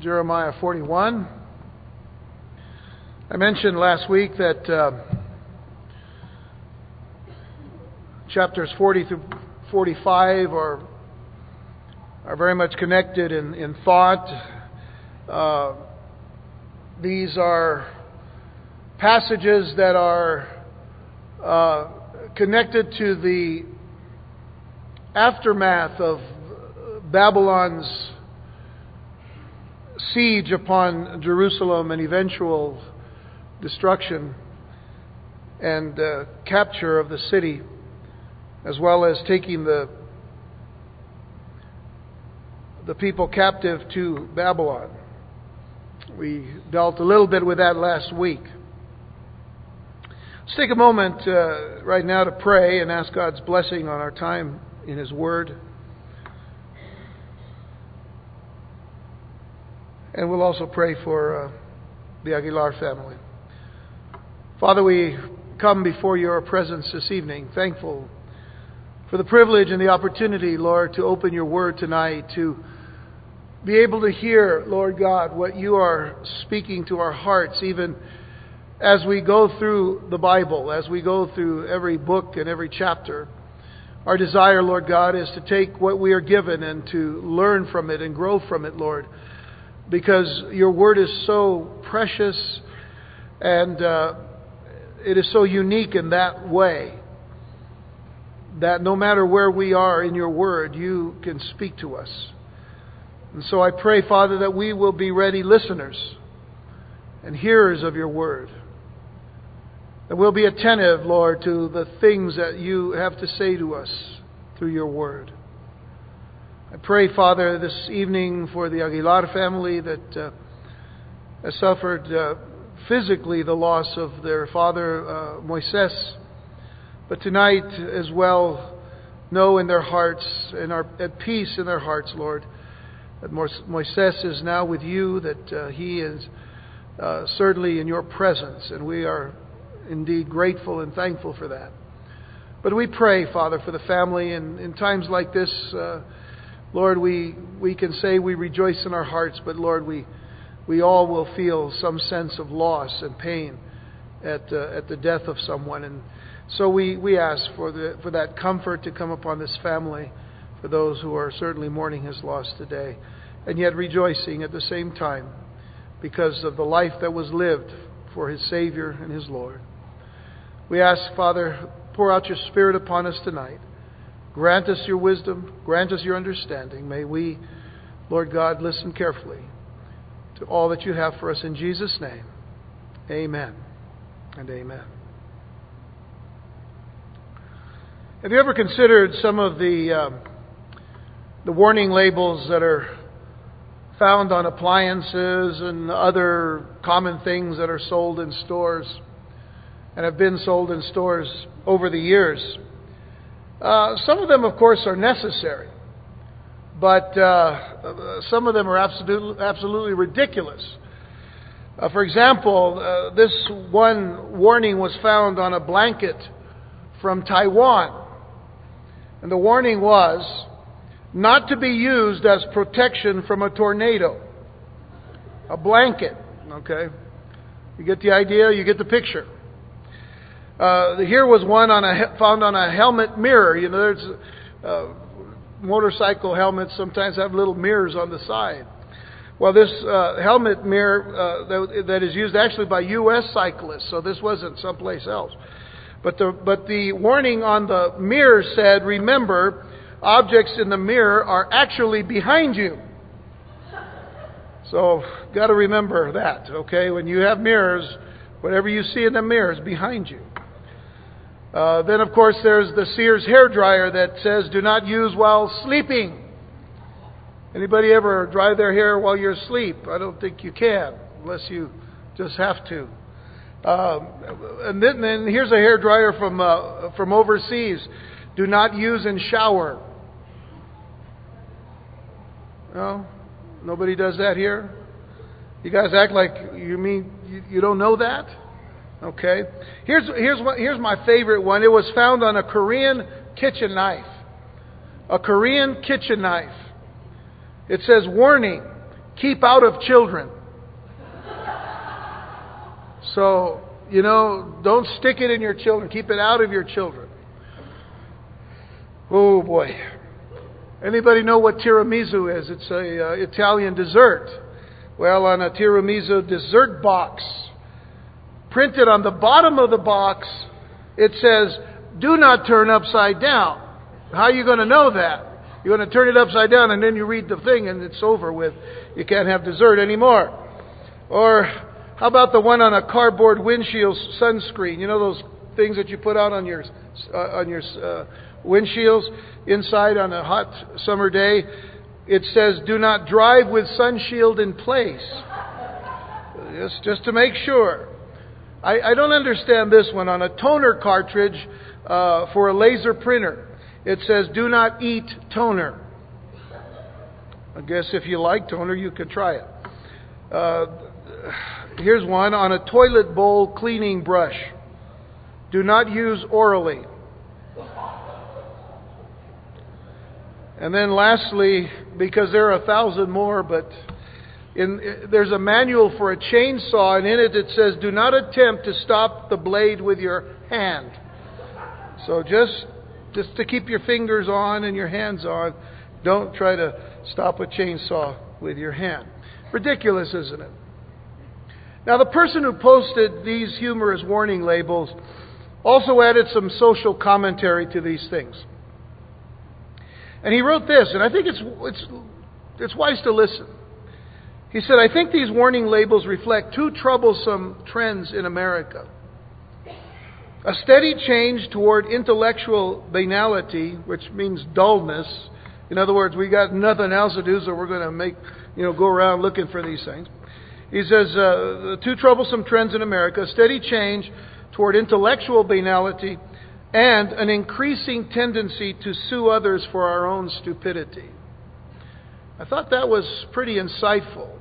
Jeremiah 41. I mentioned last week that uh, chapters 40 through 45 are, are very much connected in, in thought. Uh, these are passages that are uh, connected to the aftermath of Babylon's siege upon Jerusalem and eventual destruction and uh, capture of the city, as well as taking the the people captive to Babylon. We dealt a little bit with that last week. Let's take a moment uh, right now to pray and ask God's blessing on our time in His Word. And we'll also pray for uh, the Aguilar family. Father, we come before your presence this evening, thankful for the privilege and the opportunity, Lord, to open your word tonight, to be able to hear, Lord God, what you are speaking to our hearts, even as we go through the Bible, as we go through every book and every chapter. Our desire, Lord God, is to take what we are given and to learn from it and grow from it, Lord because your word is so precious and uh, it is so unique in that way that no matter where we are in your word, you can speak to us. And so I pray, Father, that we will be ready listeners and hearers of your word. That we'll be attentive, Lord, to the things that you have to say to us through your word. I pray, Father, this evening for the Aguilar family that uh, has suffered uh, physically the loss of their father, uh, Moises, but tonight as well know in their hearts and are at peace in their hearts, Lord, that Moises is now with you, that uh, he is uh, certainly in your presence, and we are indeed grateful and thankful for that. But we pray, Father, for the family, and in times like this, uh, Lord, we, we can say we rejoice in our hearts, but Lord, we, we all will feel some sense of loss and pain at, uh, at the death of someone. And so we, we ask for, the, for that comfort to come upon this family, for those who are certainly mourning his loss today, and yet rejoicing at the same time because of the life that was lived for his Savior and his Lord. We ask, Father, pour out your Spirit upon us tonight. Grant us your wisdom. Grant us your understanding. May we, Lord God, listen carefully to all that you have for us in Jesus' name. Amen and amen. Have you ever considered some of the uh, the warning labels that are found on appliances and other common things that are sold in stores and have been sold in stores over the years? Uh, some of them, of course, are necessary, but uh, some of them are absolutely, absolutely ridiculous. Uh, for example, uh, this one warning was found on a blanket from Taiwan. And the warning was not to be used as protection from a tornado. A blanket, okay? You get the idea, you get the picture. Uh, here was one on a, found on a helmet mirror. You know, there's uh, motorcycle helmets sometimes have little mirrors on the side. Well, this uh, helmet mirror uh, that, that is used actually by U.S. cyclists, so this wasn't someplace else. But the, but the warning on the mirror said, remember, objects in the mirror are actually behind you. So, got to remember that, okay? When you have mirrors, whatever you see in the mirror is behind you. Uh, then, of course, there's the Sears hair dryer that says do not use while sleeping. Anybody ever dry their hair while you're asleep? I don't think you can, unless you just have to. Uh, and then, then, here's a hair dryer from uh, from overseas. Do not use in shower. No, nobody does that here. You guys act like you mean you, you don't know that. Okay? Here's, here's, what, here's my favorite one. It was found on a Korean kitchen knife. A Korean kitchen knife. It says, Warning keep out of children. So, you know, don't stick it in your children. Keep it out of your children. Oh boy. Anybody know what tiramisu is? It's a uh, Italian dessert. Well, on a tiramisu dessert box, printed on the bottom of the box, it says, "Do not turn upside down." How are you going to know that? You're going to turn it upside down and then you read the thing and it's over with. You can't have dessert anymore. Or how about the one on a cardboard windshield sunscreen? You know those things that you put out on your uh, on your uh, windshields inside on a hot summer day? It says, "Do not drive with sunshield in place." Just just to make sure. I, I don't understand this one on a toner cartridge uh, for a laser printer. It says, "Do not eat toner." I guess if you like toner, you could try it. Uh, Here's one on a toilet bowl cleaning brush. Do not use orally. And then lastly, because there are a thousand more, but in, there's a manual for a chainsaw, and in it it says, Do not attempt to stop the blade with your hand. So just, just to keep your fingers on and your hands on, don't try to stop a chainsaw with your hand. Ridiculous, isn't it? Now, the person who posted these humorous warning labels also added some social commentary to these things. And he wrote this, and I think it's, it's, it's wise to listen. He said, I think these warning labels reflect two troublesome trends in America. A steady change toward intellectual banality, which means dullness. In other words, we got nothing else to do, so we're going to make, you know, go around looking for these things. He says, uh, two troublesome trends in America a steady change toward intellectual banality and an increasing tendency to sue others for our own stupidity. I thought that was pretty insightful.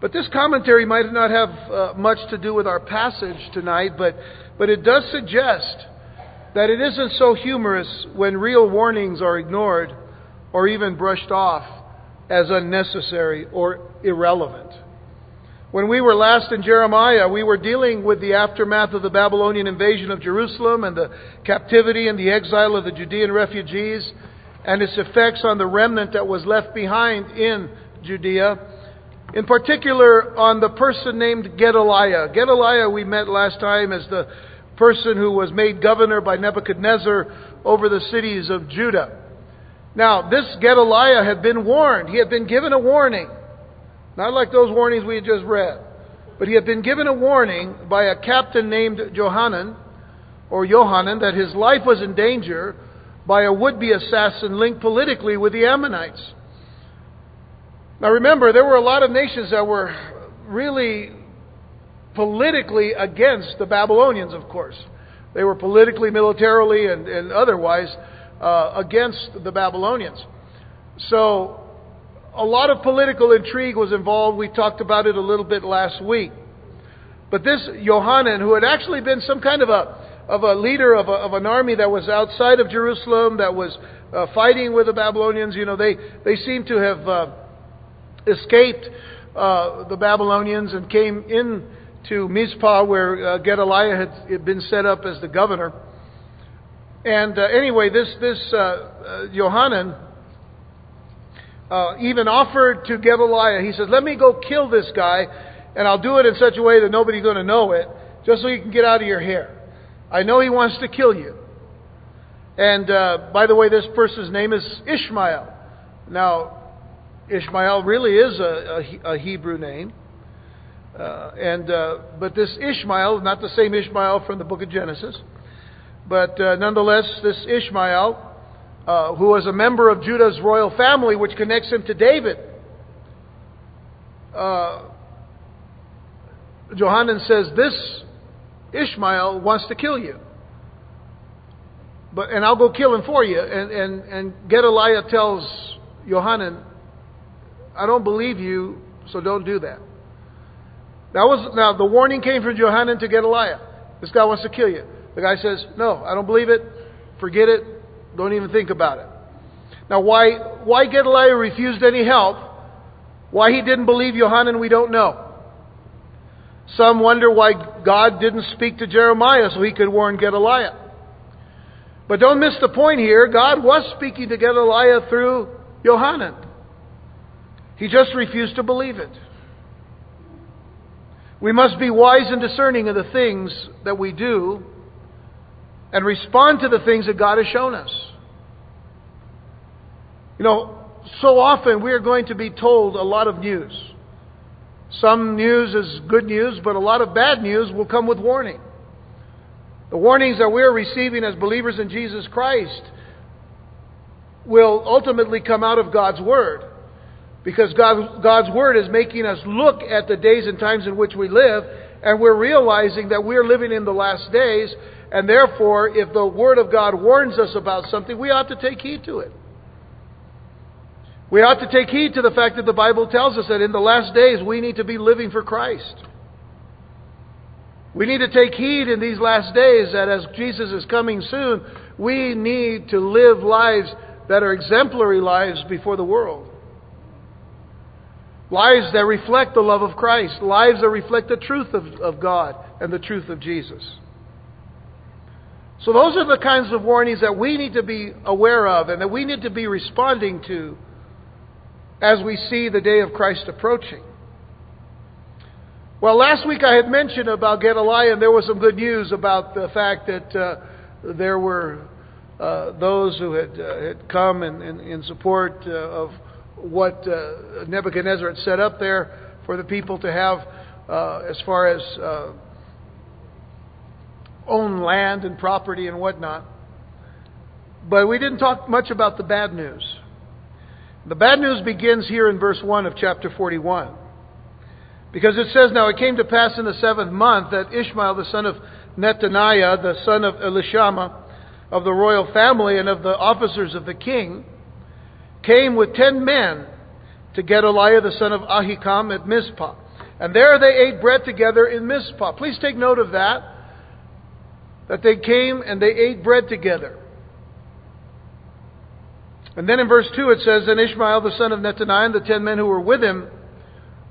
But this commentary might not have uh, much to do with our passage tonight, but, but it does suggest that it isn't so humorous when real warnings are ignored or even brushed off as unnecessary or irrelevant. When we were last in Jeremiah, we were dealing with the aftermath of the Babylonian invasion of Jerusalem and the captivity and the exile of the Judean refugees and its effects on the remnant that was left behind in Judea. In particular, on the person named Gedaliah. Gedaliah, we met last time as the person who was made governor by Nebuchadnezzar over the cities of Judah. Now, this Gedaliah had been warned. He had been given a warning. Not like those warnings we had just read. But he had been given a warning by a captain named Johanan, or Johanan, that his life was in danger by a would be assassin linked politically with the Ammonites. Now remember, there were a lot of nations that were really politically against the Babylonians, of course. They were politically, militarily, and, and otherwise uh, against the Babylonians. So, a lot of political intrigue was involved. We talked about it a little bit last week. But this Johanan, who had actually been some kind of a of a leader of, a, of an army that was outside of Jerusalem, that was uh, fighting with the Babylonians, you know, they they seem to have uh, escaped uh, the Babylonians and came in to Mizpah, where uh, Gedaliah had, been set up as the governor. And uh, anyway, this this uh, uh, Johanan uh, even offered to Gedaliah. He said, "Let me go kill this guy, and I'll do it in such a way that nobody's going to know it, just so you can get out of your hair. I know he wants to kill you." And uh, by the way, this person's name is Ishmael. Now, Ishmael really is a, a, a Hebrew name. Uh, and uh, but this Ishmael, not the same Ishmael from the book of Genesis, but uh, nonetheless, this Ishmael, uh, who was a member of Judah's royal family, which connects him to David, uh, Johanan says, This Ishmael wants to kill you. But, and I'll go kill him for you. And, and, and Gedaliah tells Johanan, I don't believe you, so don't do that. That was, now, the warning came from Johanan to Gedaliah. This guy wants to kill you. The guy says, No, I don't believe it. Forget it. Don't even think about it. Now, why, why Gedaliah refused any help Why he didn't believe Johanan, we don't know. Some wonder why God didn't speak to Jeremiah so he could warn Gedaliah. But don't miss the point here. God was speaking to Gedaliah through Johanan. He just refused to believe it. We must be wise and discerning of the things that we do and respond to the things that God has shown us. You know, so often we are going to be told a lot of news. Some news is good news, but a lot of bad news will come with warning. The warnings that we're receiving as believers in Jesus Christ will ultimately come out of God's Word. Because God, God's Word is making us look at the days and times in which we live, and we're realizing that we're living in the last days, and therefore, if the Word of God warns us about something, we ought to take heed to it. We ought to take heed to the fact that the Bible tells us that in the last days we need to be living for Christ. We need to take heed in these last days that as Jesus is coming soon, we need to live lives that are exemplary lives before the world. Lives that reflect the love of Christ. Lives that reflect the truth of, of God and the truth of Jesus. So, those are the kinds of warnings that we need to be aware of and that we need to be responding to as we see the day of Christ approaching. Well, last week I had mentioned about Gedaliah, and there was some good news about the fact that uh, there were uh, those who had, uh, had come in, in, in support uh, of what uh, Nebuchadnezzar had set up there for the people to have uh, as far as uh, own land and property and whatnot. But we didn't talk much about the bad news. The bad news begins here in verse 1 of chapter 41. Because it says, Now it came to pass in the seventh month that Ishmael, the son of Nethaniah, the son of Elishama, of the royal family and of the officers of the king, came with ten men to Gedaliah the son of Ahikam at Mizpah. And there they ate bread together in Mizpah. Please take note of that. That they came and they ate bread together. And then in verse 2 it says, And Ishmael the son of Nethaniah and the ten men who were with him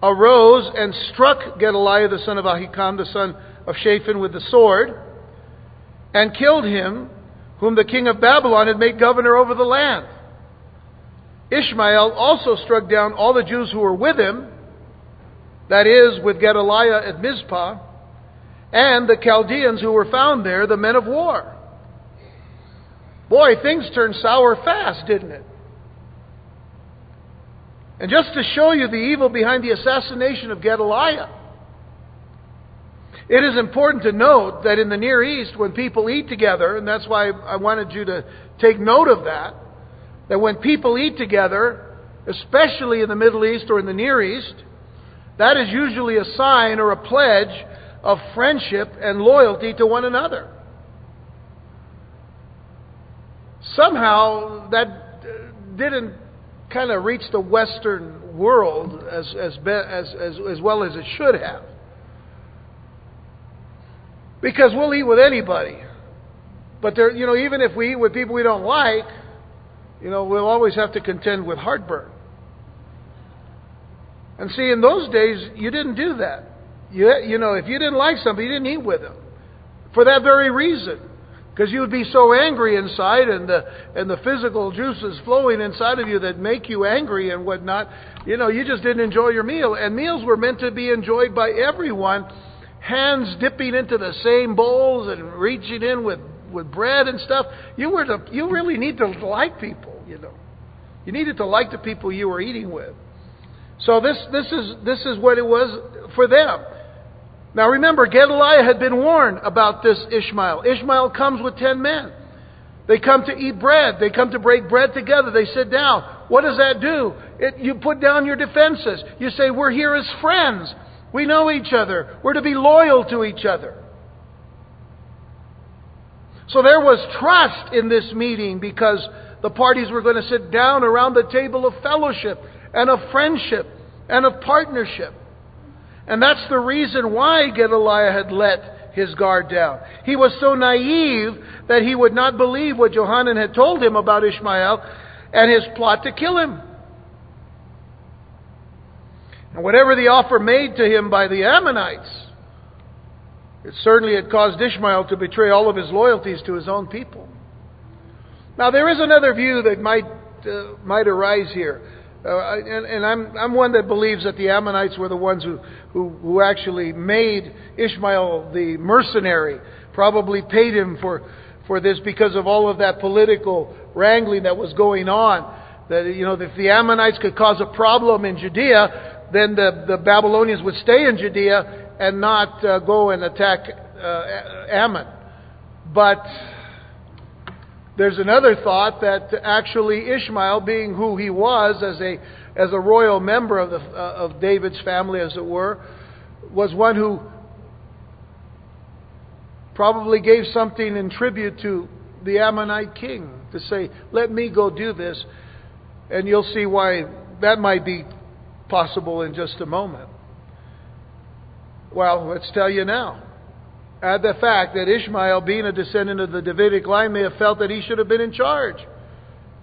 arose and struck Gedaliah the son of Ahikam, the son of Shaphan, with the sword, and killed him, whom the king of Babylon had made governor over the land. Ishmael also struck down all the Jews who were with him, that is, with Gedaliah at Mizpah, and the Chaldeans who were found there, the men of war. Boy, things turned sour fast, didn't it? And just to show you the evil behind the assassination of Gedaliah, it is important to note that in the Near East, when people eat together, and that's why I wanted you to take note of that, that when people eat together, especially in the Middle East or in the Near East, that is usually a sign or a pledge of friendship and loyalty to one another. Somehow that uh, didn't kind of reach the Western world as, as, as, as, as well as it should have. Because we'll eat with anybody. But there, you know, even if we eat with people we don't like, you know, we'll always have to contend with heartburn. And see, in those days, you didn't do that. You, you know, if you didn't like somebody, you didn't eat with them. For that very reason. Because you would be so angry inside, and the, and the physical juices flowing inside of you that make you angry and whatnot. You know, you just didn't enjoy your meal. And meals were meant to be enjoyed by everyone, hands dipping into the same bowls and reaching in with with bread and stuff. You were to, you really need to like people, you know. You needed to like the people you were eating with. So this this is this is what it was for them. Now remember, Gedaliah had been warned about this Ishmael. Ishmael comes with ten men. They come to eat bread. They come to break bread together. They sit down. What does that do? It, you put down your defenses. You say, We're here as friends. We know each other. We're to be loyal to each other. So there was trust in this meeting because the parties were going to sit down around the table of fellowship and of friendship and of partnership. And that's the reason why Gedaliah had let his guard down. He was so naive that he would not believe what Johanan had told him about Ishmael and his plot to kill him. And whatever the offer made to him by the Ammonites, it certainly had caused Ishmael to betray all of his loyalties to his own people. Now, there is another view that might, uh, might arise here. Uh, and, and I'm, I'm one that believes that the Ammonites were the ones who, who, who actually made Ishmael the mercenary, probably paid him for, for this because of all of that political wrangling that was going on. That, you know, if the Ammonites could cause a problem in Judea, then the, the Babylonians would stay in Judea and not uh, go and attack uh, Ammon. But there's another thought that actually Ishmael, being who he was as a, as a royal member of, the, uh, of David's family, as it were, was one who probably gave something in tribute to the Ammonite king to say, Let me go do this. And you'll see why that might be possible in just a moment. Well, let's tell you now. Add the fact that Ishmael, being a descendant of the Davidic line, may have felt that he should have been in charge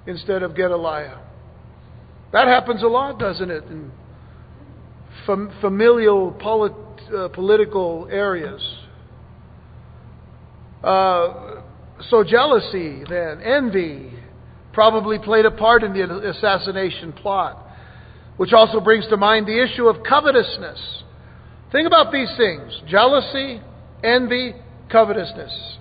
instead of Gedaliah. That happens a lot, doesn't it, in fam- familial polit- uh, political areas. Uh, so, jealousy, then, envy, probably played a part in the assassination plot, which also brings to mind the issue of covetousness. Think about these things jealousy, envy, covetousness.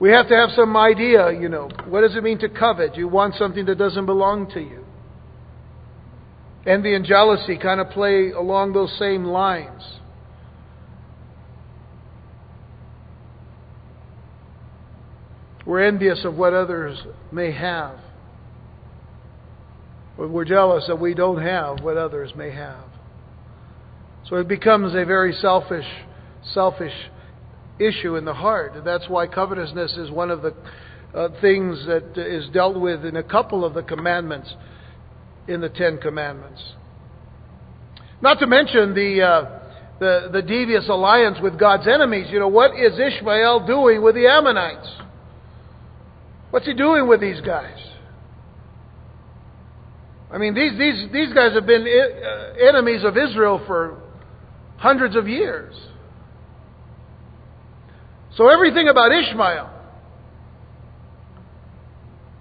We have to have some idea, you know, what does it mean to covet? You want something that doesn't belong to you. Envy and jealousy kind of play along those same lines. We're envious of what others may have. We're jealous that we don't have what others may have. So it becomes a very selfish, selfish issue in the heart. And that's why covetousness is one of the uh, things that is dealt with in a couple of the commandments in the Ten Commandments. Not to mention the, uh, the, the devious alliance with God's enemies. You know, what is Ishmael doing with the Ammonites? What's he doing with these guys? I mean, these, these, these guys have been uh, enemies of Israel for hundreds of years. So everything about Ishmael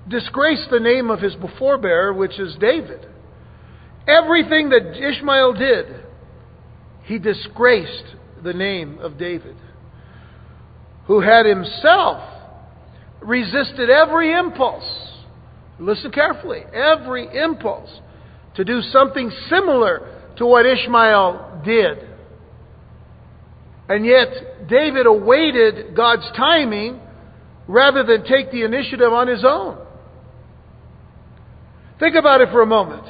disgraced the name of his forebearer, which is David. Everything that Ishmael did, he disgraced the name of David, who had himself resisted every impulse. Listen carefully. Every impulse to do something similar to what Ishmael did. And yet, David awaited God's timing rather than take the initiative on his own. Think about it for a moment.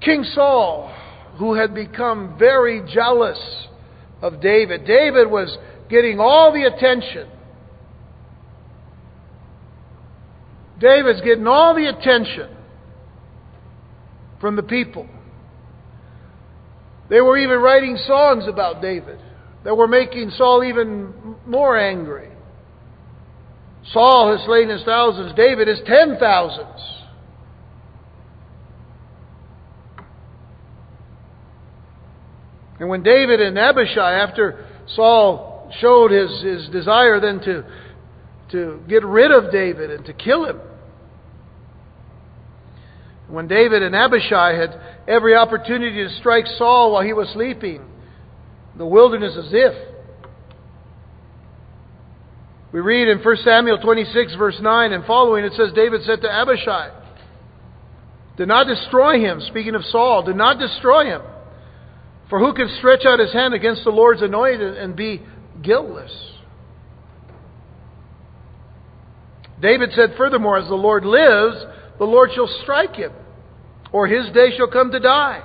King Saul, who had become very jealous of David, David was getting all the attention. David's getting all the attention from the people. They were even writing songs about David that were making Saul even more angry. Saul has slain his thousands, David is ten thousands. And when David and Abishai, after Saul showed his, his desire then to, to get rid of David and to kill him, when David and Abishai had every opportunity to strike Saul while he was sleeping, the wilderness as if. We read in 1 Samuel 26, verse 9 and following, it says, David said to Abishai, Do not destroy him, speaking of Saul, do not destroy him. For who can stretch out his hand against the Lord's anointed and be guiltless? David said furthermore, As the Lord lives, the Lord shall strike him, or his day shall come to die,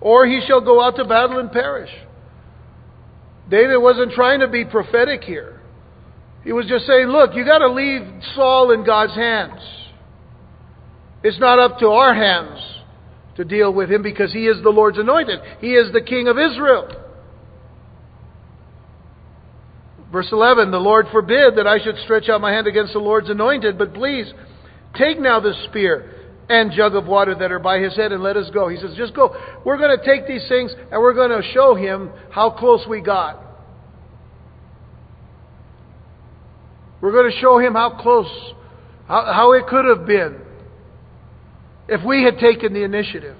or he shall go out to battle and perish. David wasn't trying to be prophetic here. He was just saying, look, you got to leave Saul in God's hands. It's not up to our hands to deal with him because he is the Lord's anointed. He is the king of Israel. Verse 11 The Lord forbid that I should stretch out my hand against the Lord's anointed, but please Take now the spear and jug of water that are by his head and let us go. He says, Just go. We're going to take these things and we're going to show him how close we got. We're going to show him how close, how, how it could have been if we had taken the initiative.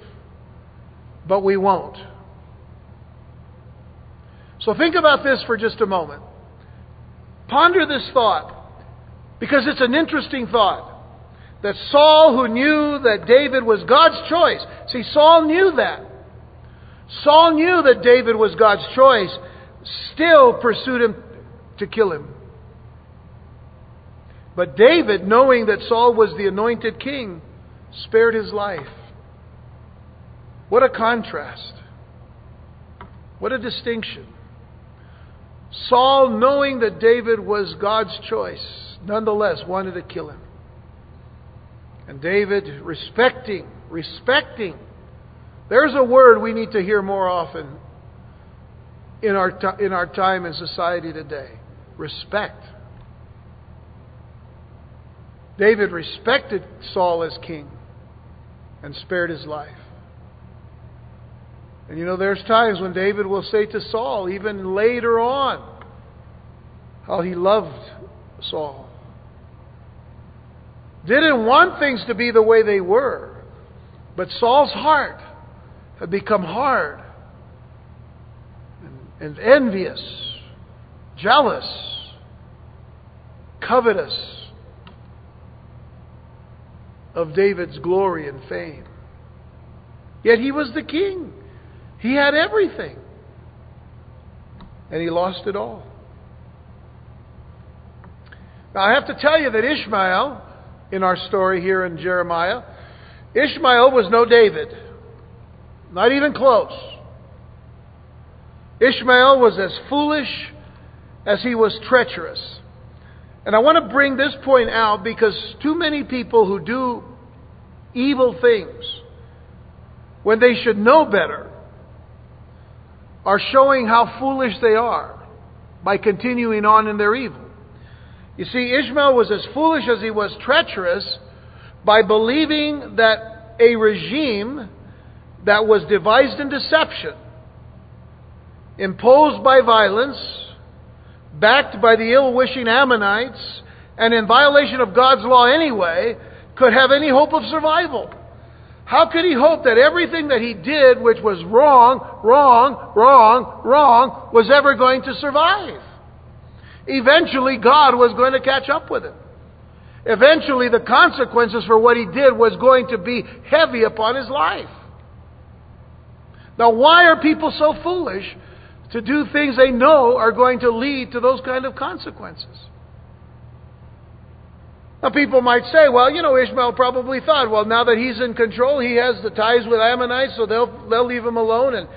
But we won't. So think about this for just a moment. Ponder this thought because it's an interesting thought. That Saul, who knew that David was God's choice, see, Saul knew that. Saul knew that David was God's choice, still pursued him to kill him. But David, knowing that Saul was the anointed king, spared his life. What a contrast. What a distinction. Saul, knowing that David was God's choice, nonetheless wanted to kill him. And David, respecting, respecting, there's a word we need to hear more often in our, t- in our time in society today respect. David respected Saul as king and spared his life. And you know, there's times when David will say to Saul, even later on, how he loved Saul. Didn't want things to be the way they were, but Saul's heart had become hard and, and envious, jealous, covetous of David's glory and fame. Yet he was the king. He had everything. And he lost it all. Now, I have to tell you that Ishmael, in our story here in Jeremiah, Ishmael was no David. Not even close. Ishmael was as foolish as he was treacherous. And I want to bring this point out because too many people who do evil things when they should know better are showing how foolish they are by continuing on in their evil. You see, Ishmael was as foolish as he was treacherous by believing that a regime that was devised in deception, imposed by violence, backed by the ill wishing Ammonites, and in violation of God's law anyway, could have any hope of survival. How could he hope that everything that he did, which was wrong, wrong, wrong, wrong, was ever going to survive? Eventually, God was going to catch up with him. Eventually, the consequences for what he did was going to be heavy upon his life. Now, why are people so foolish to do things they know are going to lead to those kind of consequences? Now, people might say, well, you know, Ishmael probably thought, well, now that he's in control, he has the ties with Ammonites, so they'll, they'll leave him alone, and,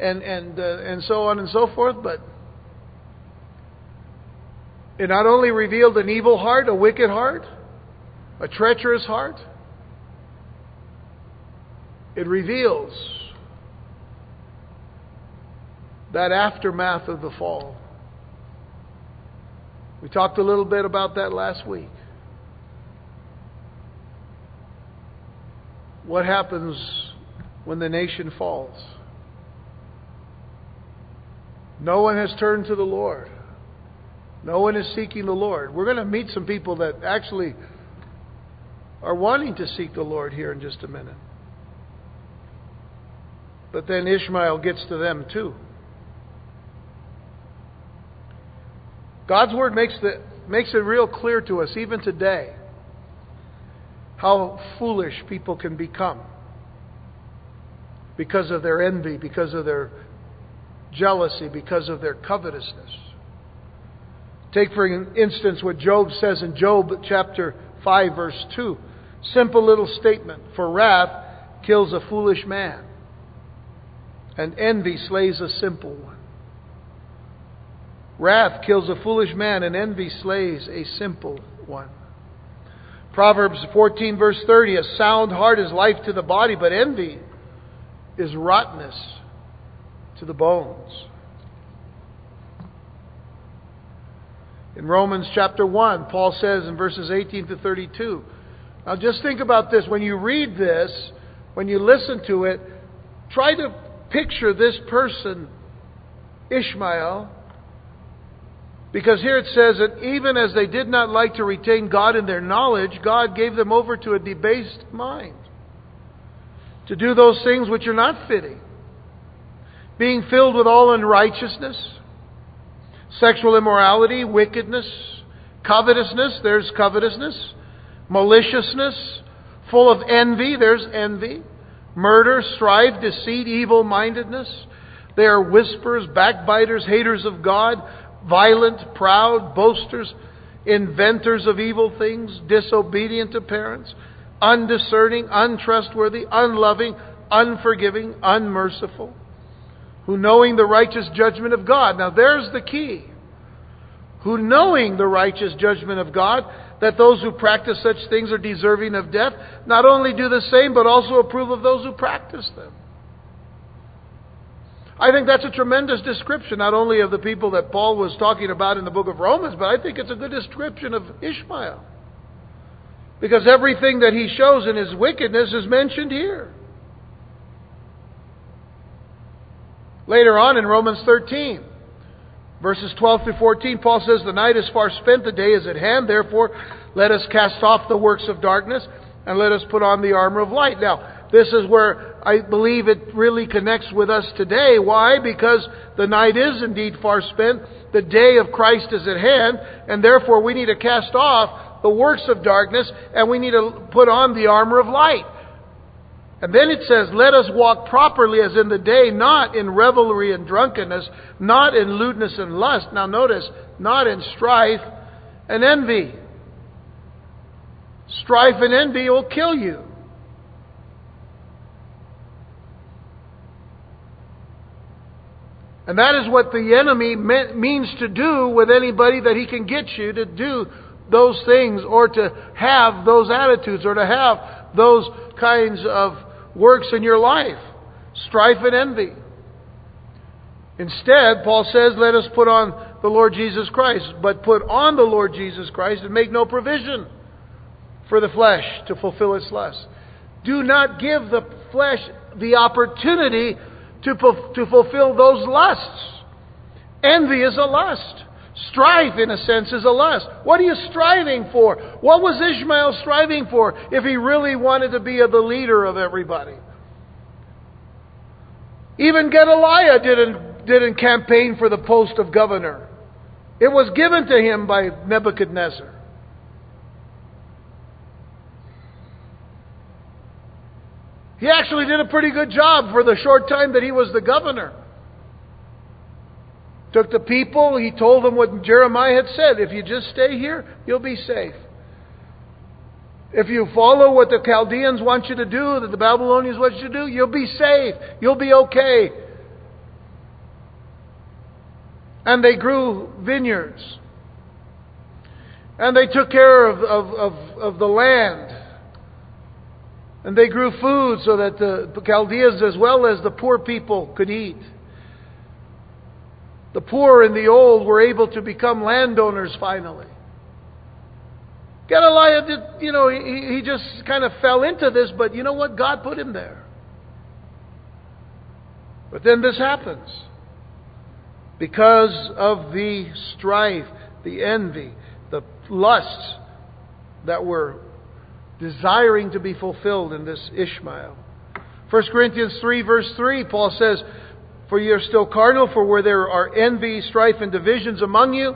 and, and, uh, and so on and so forth. But it not only revealed an evil heart, a wicked heart, a treacherous heart, it reveals that aftermath of the fall. We talked a little bit about that last week. What happens when the nation falls? No one has turned to the Lord. No one is seeking the Lord. We're going to meet some people that actually are wanting to seek the Lord here in just a minute. But then Ishmael gets to them too. God's Word makes, the, makes it real clear to us, even today how foolish people can become because of their envy, because of their jealousy, because of their covetousness. Take, for instance, what Job says in Job chapter 5, verse 2. Simple little statement. For wrath kills a foolish man, and envy slays a simple one. Wrath kills a foolish man, and envy slays a simple one. Proverbs 14, verse 30 A sound heart is life to the body, but envy is rottenness to the bones. In Romans chapter 1, Paul says in verses 18 to 32 Now just think about this. When you read this, when you listen to it, try to picture this person, Ishmael, because here it says that even as they did not like to retain God in their knowledge, God gave them over to a debased mind to do those things which are not fitting, being filled with all unrighteousness, sexual immorality, wickedness, covetousness, there's covetousness, maliciousness, full of envy, there's envy, murder, strife, deceit, evil mindedness. They are whisperers, backbiters, haters of God, violent, proud, boasters, inventors of evil things, disobedient to parents, undiscerning, untrustworthy, unloving, unforgiving, unmerciful, who knowing the righteous judgment of God. Now there's the key. Who knowing the righteous judgment of God, that those who practice such things are deserving of death, not only do the same, but also approve of those who practice them. I think that's a tremendous description, not only of the people that Paul was talking about in the book of Romans, but I think it's a good description of Ishmael. Because everything that he shows in his wickedness is mentioned here. Later on in Romans 13, verses 12 through 14, Paul says, The night is far spent, the day is at hand, therefore let us cast off the works of darkness and let us put on the armor of light. Now, this is where I believe it really connects with us today. Why? Because the night is indeed far spent, the day of Christ is at hand, and therefore we need to cast off the works of darkness, and we need to put on the armor of light. And then it says, Let us walk properly as in the day, not in revelry and drunkenness, not in lewdness and lust. Now notice, not in strife and envy. Strife and envy will kill you. And that is what the enemy means to do with anybody that he can get you to do those things or to have those attitudes or to have those kinds of works in your life strife and envy. Instead, Paul says, let us put on the Lord Jesus Christ, but put on the Lord Jesus Christ and make no provision for the flesh to fulfill its lusts. Do not give the flesh the opportunity to, to fulfill those lusts. Envy is a lust. Strife, in a sense, is a lust. What are you striving for? What was Ishmael striving for if he really wanted to be the leader of everybody? Even Gedaliah didn't, didn't campaign for the post of governor. It was given to him by Nebuchadnezzar. He actually did a pretty good job for the short time that he was the governor. Took the people, he told them what Jeremiah had said if you just stay here, you'll be safe. If you follow what the Chaldeans want you to do, that the Babylonians want you to do, you'll be safe. You'll be okay. And they grew vineyards. And they took care of, of, of, of the land. And they grew food so that the Chaldeans, as well as the poor people, could eat. The poor and the old were able to become landowners finally. Gedaliah did, you know, he, he just kind of fell into this, but you know what? God put him there. But then this happens. Because of the strife, the envy, the lusts that were desiring to be fulfilled in this Ishmael. 1 Corinthians 3, verse 3, Paul says, for you are still carnal, for where there are envy, strife, and divisions among you,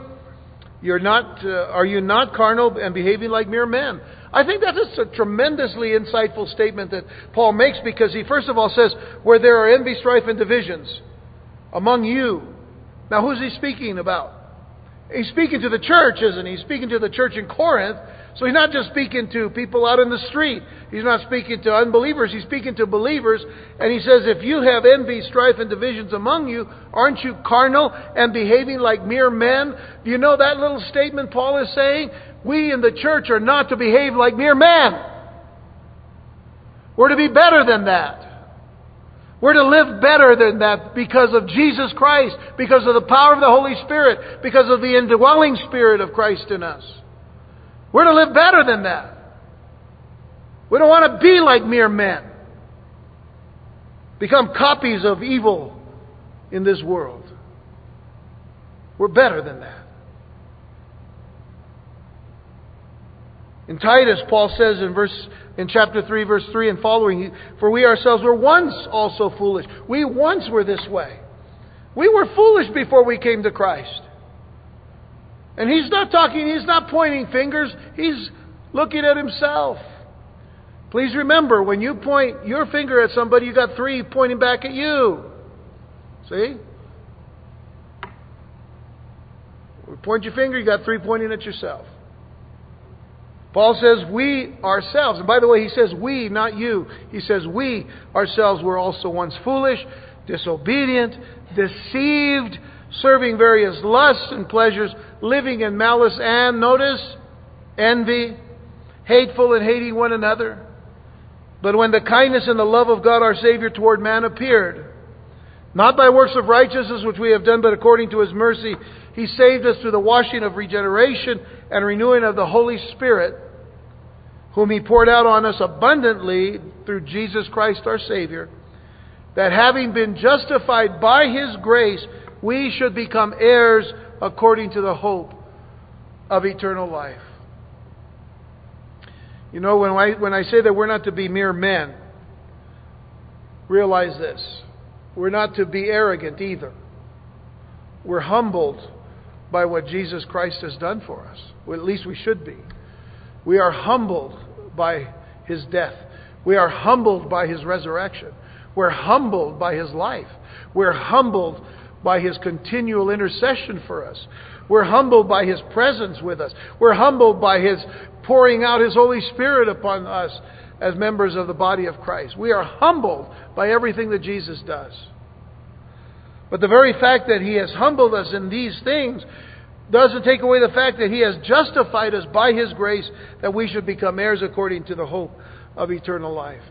you're not, uh, are you not carnal and behaving like mere men? I think that is a tremendously insightful statement that Paul makes because he first of all says, where there are envy, strife, and divisions among you. Now, who's he speaking about? He's speaking to the church, isn't he? He's speaking to the church in Corinth. So he's not just speaking to people out in the street. He's not speaking to unbelievers. He's speaking to believers. And he says, if you have envy, strife, and divisions among you, aren't you carnal and behaving like mere men? Do you know that little statement Paul is saying? We in the church are not to behave like mere men. We're to be better than that. We're to live better than that because of Jesus Christ, because of the power of the Holy Spirit, because of the indwelling Spirit of Christ in us. We're to live better than that. We don't want to be like mere men. Become copies of evil in this world. We're better than that. In Titus, Paul says in verse in chapter 3 verse 3 and following, for we ourselves were once also foolish. We once were this way. We were foolish before we came to Christ. And he's not talking, he's not pointing fingers, he's looking at himself. Please remember, when you point your finger at somebody, you got three pointing back at you. See? Point your finger, you got three pointing at yourself. Paul says, We ourselves, and by the way, he says we, not you. He says, We ourselves were also once foolish, disobedient, deceived, serving various lusts and pleasures, living in malice and, notice, envy, hateful and hating one another. But when the kindness and the love of God our Savior toward man appeared, not by works of righteousness which we have done, but according to his mercy, he saved us through the washing of regeneration and renewing of the Holy Spirit whom he poured out on us abundantly through Jesus Christ our Savior, that having been justified by his grace, we should become heirs according to the hope of eternal life. You know, when I, when I say that we're not to be mere men, realize this. We're not to be arrogant either. We're humbled by what Jesus Christ has done for us. Well, at least we should be. We are humbled by his death. We are humbled by his resurrection. We're humbled by his life. We're humbled by his continual intercession for us. We're humbled by his presence with us. We're humbled by his pouring out his Holy Spirit upon us as members of the body of Christ. We are humbled by everything that Jesus does. But the very fact that he has humbled us in these things doesn't take away the fact that He has justified us by His grace that we should become heirs according to the hope of eternal life.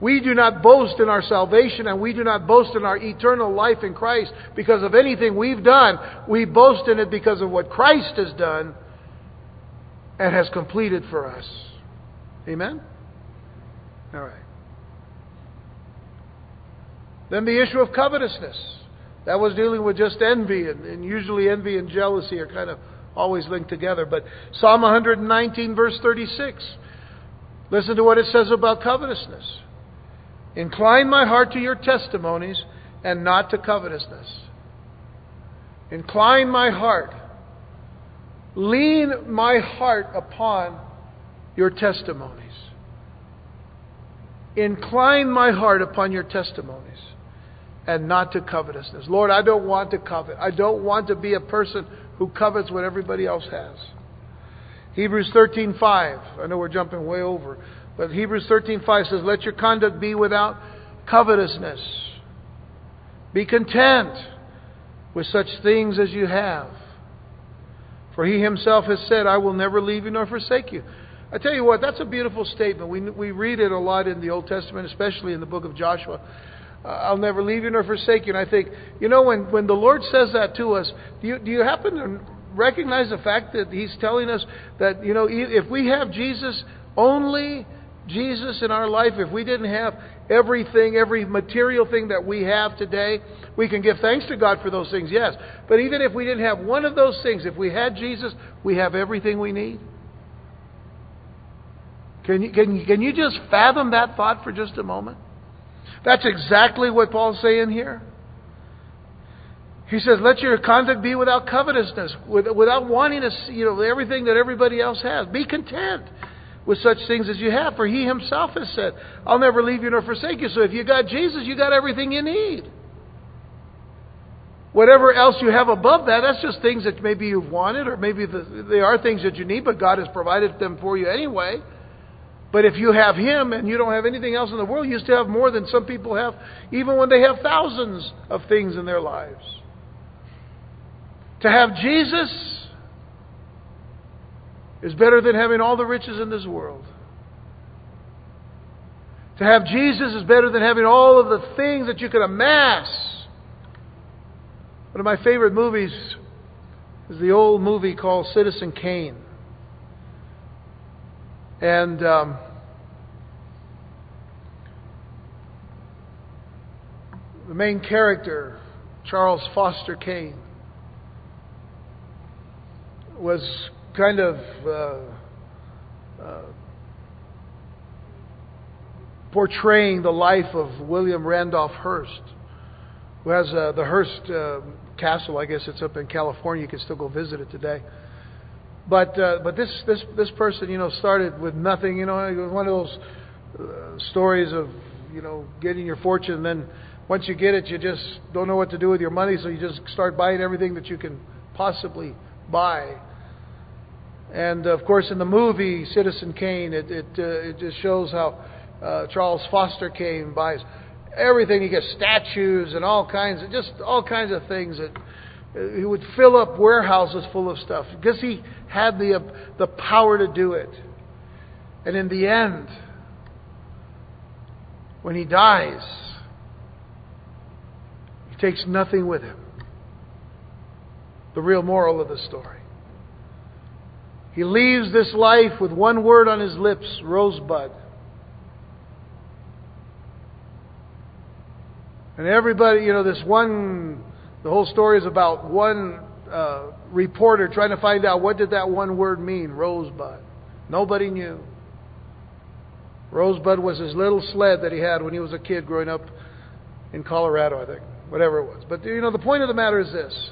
We do not boast in our salvation and we do not boast in our eternal life in Christ because of anything we've done. We boast in it because of what Christ has done and has completed for us. Amen? All right. Then the issue of covetousness. That was dealing with just envy, and, and usually envy and jealousy are kind of always linked together. But Psalm 119, verse 36, listen to what it says about covetousness. Incline my heart to your testimonies and not to covetousness. Incline my heart. Lean my heart upon your testimonies. Incline my heart upon your testimonies and not to covetousness. Lord, I don't want to covet. I don't want to be a person who covets what everybody else has. Hebrews 13:5. I know we're jumping way over, but Hebrews 13:5 says, "Let your conduct be without covetousness. Be content with such things as you have. For he himself has said, I will never leave you nor forsake you." I tell you what, that's a beautiful statement. We, we read it a lot in the Old Testament, especially in the book of Joshua. I'll never leave you nor forsake you. And I think, you know, when, when the Lord says that to us, do you, do you happen to recognize the fact that He's telling us that, you know, if we have Jesus, only Jesus in our life, if we didn't have everything, every material thing that we have today, we can give thanks to God for those things, yes. But even if we didn't have one of those things, if we had Jesus, we have everything we need. Can you, can, can you just fathom that thought for just a moment? That's exactly what Paul's saying here. He says, "Let your conduct be without covetousness, without wanting to, you know, everything that everybody else has. Be content with such things as you have, for He Himself has said, "I'll never leave you nor forsake you." So if you got Jesus, you got everything you need. Whatever else you have above that, that's just things that maybe you've wanted, or maybe the, they are things that you need, but God has provided them for you anyway. But if you have Him and you don't have anything else in the world, you still have more than some people have, even when they have thousands of things in their lives. To have Jesus is better than having all the riches in this world. To have Jesus is better than having all of the things that you could amass. One of my favorite movies is the old movie called Citizen Kane. And um, the main character, Charles Foster Kane, was kind of uh, uh, portraying the life of William Randolph Hearst, who has uh, the Hearst uh, Castle. I guess it's up in California. You can still go visit it today. But uh, but this this this person, you know, started with nothing. You know, it was one of those uh, stories of you know getting your fortune, and then once you get it, you just don't know what to do with your money, so you just start buying everything that you can possibly buy. And of course, in the movie Citizen Kane, it it, uh, it just shows how uh, Charles Foster Kane buys everything. He gets statues and all kinds of just all kinds of things that uh, he would fill up warehouses full of stuff because he had the uh, the power to do it. And in the end, when he dies, he takes nothing with him. The real moral of the story. He leaves this life with one word on his lips rosebud. And everybody, you know, this one, the whole story is about one uh, reporter trying to find out what did that one word mean, rosebud. Nobody knew. Rosebud was his little sled that he had when he was a kid growing up in Colorado, I think, whatever it was. But you know, the point of the matter is this: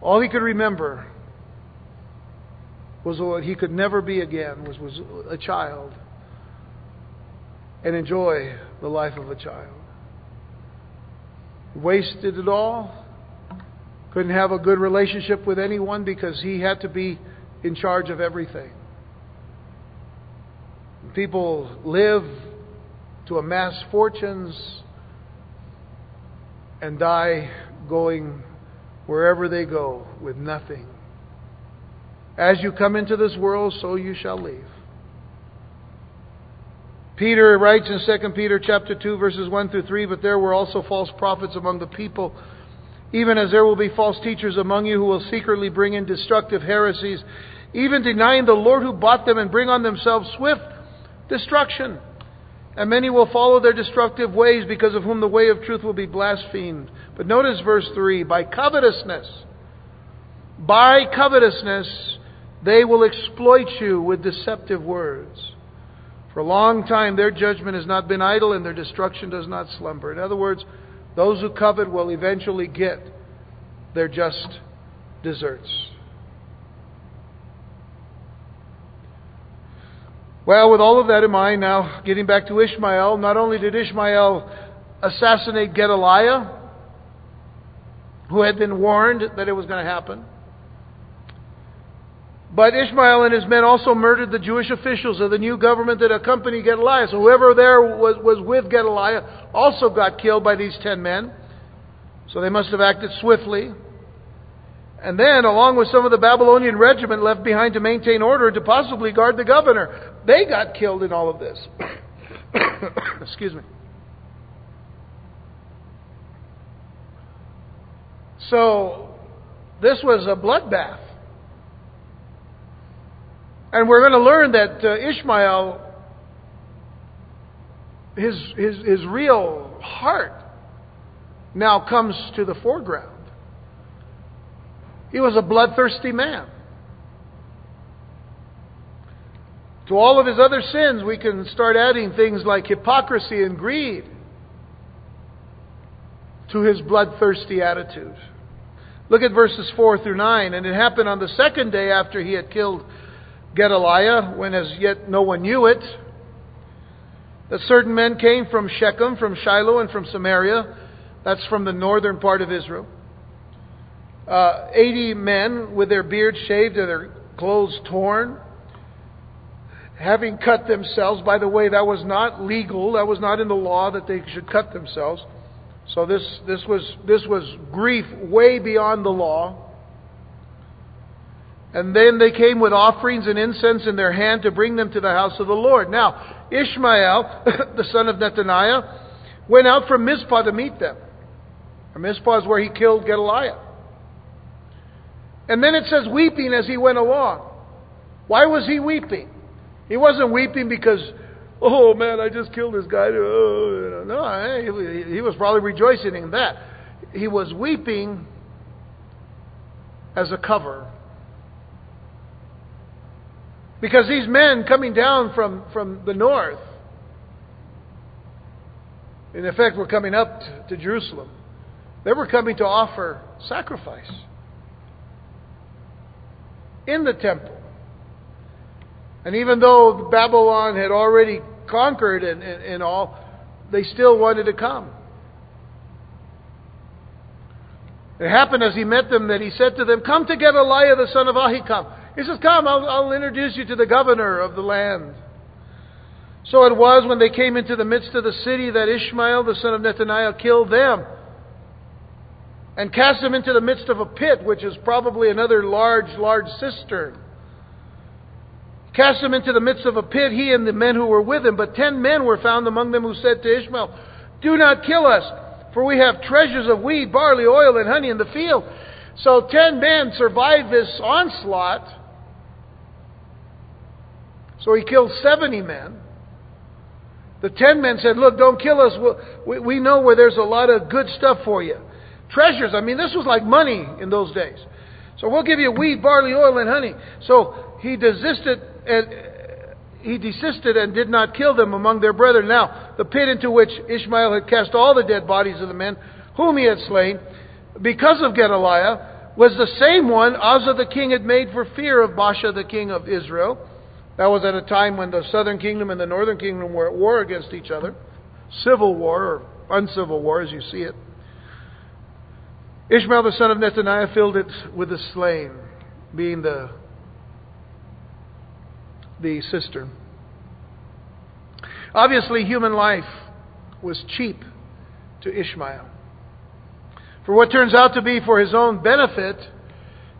all he could remember was what he could never be again was was a child and enjoy the life of a child wasted it all. Couldn't have a good relationship with anyone because he had to be in charge of everything. People live to amass fortunes and die going wherever they go with nothing. As you come into this world, so you shall leave. Peter writes in 2 Peter chapter 2 verses 1 through 3, but there were also false prophets among the people, even as there will be false teachers among you who will secretly bring in destructive heresies, even denying the Lord who bought them and bring on themselves swift destruction. And many will follow their destructive ways, because of whom the way of truth will be blasphemed. But notice verse 3 by covetousness, by covetousness, they will exploit you with deceptive words. For a long time, their judgment has not been idle and their destruction does not slumber. In other words, those who covet will eventually get their just deserts. Well, with all of that in mind, now getting back to Ishmael, not only did Ishmael assassinate Gedaliah, who had been warned that it was going to happen, but Ishmael and his men also murdered the Jewish officials of the new government that accompanied Gedaliah. So whoever there was, was with Gedaliah also got killed by these ten men. So they must have acted swiftly. And then, along with some of the Babylonian regiment left behind to maintain order to possibly guard the governor, they got killed in all of this. Excuse me. So, this was a bloodbath. And we're going to learn that uh, Ishmael, his, his, his real heart now comes to the foreground. He was a bloodthirsty man. To all of his other sins, we can start adding things like hypocrisy and greed to his bloodthirsty attitude. Look at verses 4 through 9. And it happened on the second day after he had killed Gedaliah, when as yet no one knew it, that certain men came from Shechem, from Shiloh, and from Samaria. That's from the northern part of Israel. Uh, 80 men with their beards shaved and their clothes torn, having cut themselves. By the way, that was not legal. That was not in the law that they should cut themselves. So this, this, was, this was grief way beyond the law. And then they came with offerings and incense in their hand to bring them to the house of the Lord. Now, Ishmael, the son of Nethaniah, went out from Mizpah to meet them. And Mizpah is where he killed Gedaliah. And then it says, weeping as he went along. Why was he weeping? He wasn't weeping because oh man, I just killed this guy. Oh, no, he was probably rejoicing in that. He was weeping as a cover. Because these men coming down from, from the north, in effect, were coming up to Jerusalem. They were coming to offer sacrifice in the temple. And even though Babylon had already conquered and, and, and all, they still wanted to come. It happened as he met them that he said to them, Come to Gedaliah the son of Ahikam. He says, Come, I'll, I'll introduce you to the governor of the land. So it was when they came into the midst of the city that Ishmael the son of Nethaniah killed them and cast them into the midst of a pit, which is probably another large, large cistern. Cast them into the midst of a pit, he and the men who were with him. But ten men were found among them who said to Ishmael, Do not kill us, for we have treasures of wheat, barley, oil, and honey in the field. So ten men survived this onslaught. So he killed 70 men. The ten men said, Look, don't kill us. We know where there's a lot of good stuff for you. Treasures. I mean, this was like money in those days. So we'll give you wheat, barley, oil, and honey. So he desisted and he desisted and did not kill them among their brethren. Now, the pit into which Ishmael had cast all the dead bodies of the men whom he had slain, because of Gedaliah, was the same one Asa the king had made for fear of Baasha the king of Israel. That was at a time when the southern kingdom and the northern kingdom were at war against each other. Civil war, or uncivil war as you see it. Ishmael the son of Nethaniah filled it with the slain, being the the cistern. Obviously, human life was cheap to Ishmael. For what turns out to be for his own benefit,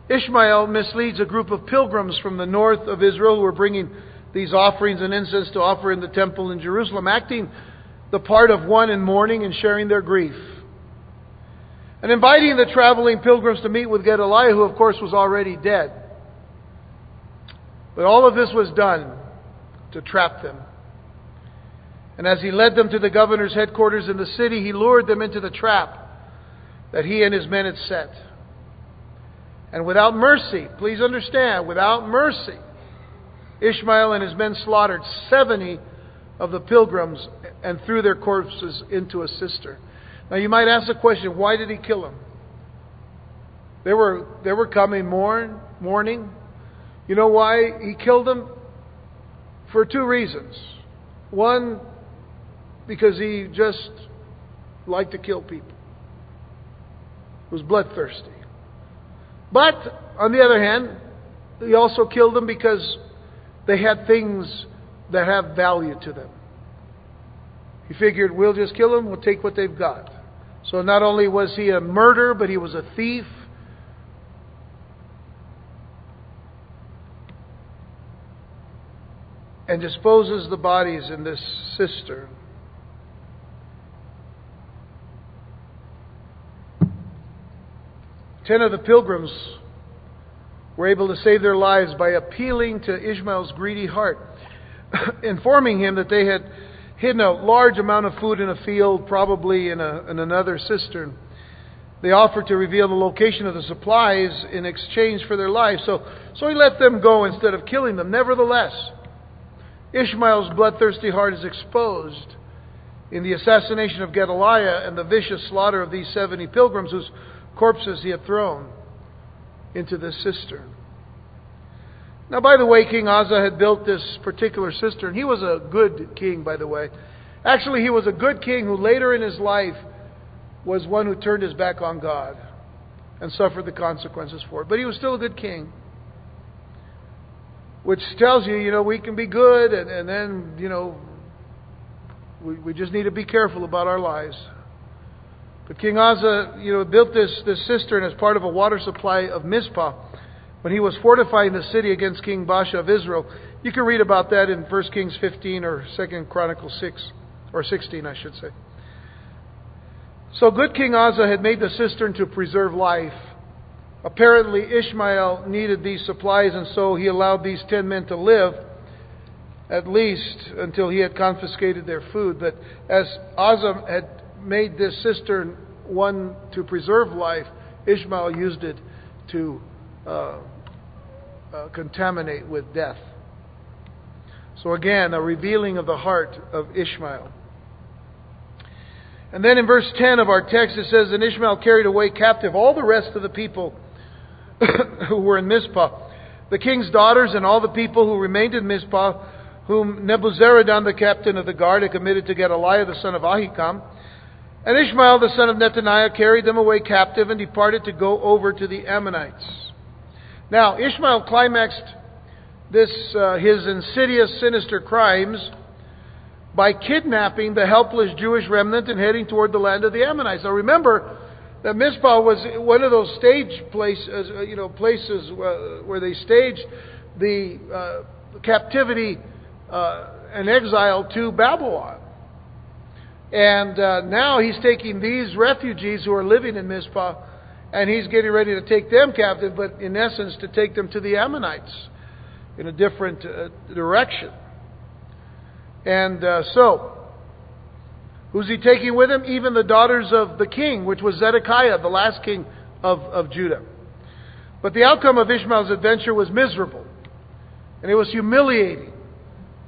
Ishmael misleads a group of pilgrims from the north of Israel who are bringing these offerings and incense to offer in the temple in Jerusalem, acting the part of one in mourning and sharing their grief. And inviting the traveling pilgrims to meet with Gedaliah, who of course was already dead. But all of this was done to trap them. And as he led them to the governor's headquarters in the city, he lured them into the trap that he and his men had set. And without mercy, please understand, without mercy, Ishmael and his men slaughtered 70 of the pilgrims and threw their corpses into a cistern. Now you might ask the question, why did he kill them? They were, they were coming mourn, mourning you know why he killed them? For two reasons. One, because he just liked to kill people. He was bloodthirsty. But, on the other hand, he also killed them because they had things that have value to them. He figured, we'll just kill them, we'll take what they've got. So not only was he a murderer, but he was a thief, and disposes the bodies in this cistern. Ten of the pilgrims were able to save their lives by appealing to Ishmael's greedy heart, informing him that they had hidden a large amount of food in a field, probably in, a, in another cistern. They offered to reveal the location of the supplies in exchange for their lives. So, so he let them go instead of killing them. Nevertheless, Ishmael's bloodthirsty heart is exposed in the assassination of Gedaliah and the vicious slaughter of these 70 pilgrims whose corpses he had thrown into this cistern. Now, by the way, King Asa had built this particular cistern. He was a good king, by the way. Actually, he was a good king who later in his life was one who turned his back on God and suffered the consequences for it. But he was still a good king which tells you, you know, we can be good, and, and then, you know, we, we just need to be careful about our lives. But King Asa, you know, built this, this cistern as part of a water supply of Mizpah when he was fortifying the city against King Baasha of Israel. You can read about that in 1 Kings 15 or 2 Chronicles 6, or 16, I should say. So good King Asa had made the cistern to preserve life. Apparently, Ishmael needed these supplies, and so he allowed these ten men to live. at least until he had confiscated their food. But as Asa had made this cistern one to preserve life, Ishmael used it to uh, uh, contaminate with death. So again, a revealing of the heart of Ishmael. And then in verse 10 of our text it says, And Ishmael carried away captive all the rest of the people who were in Mizpah, the king's daughters and all the people who remained in Mizpah, whom Nebuzaradan, the captain of the guard, had committed to Gedaliah, the son of Ahikam. And Ishmael, the son of Nethaniah, carried them away captive and departed to go over to the Ammonites. Now, Ishmael climaxed this, uh, his insidious, sinister crimes by kidnapping the helpless Jewish remnant and heading toward the land of the Ammonites. Now remember that Mizpah was one of those stage places, uh, you know, places uh, where they staged the uh, captivity uh, and exile to Babylon. And uh, now he's taking these refugees who are living in Mizpah and he's getting ready to take them captive, but in essence to take them to the Ammonites in a different uh, direction. And uh, so, who's he taking with him? Even the daughters of the king, which was Zedekiah, the last king of, of Judah. But the outcome of Ishmael's adventure was miserable, and it was humiliating,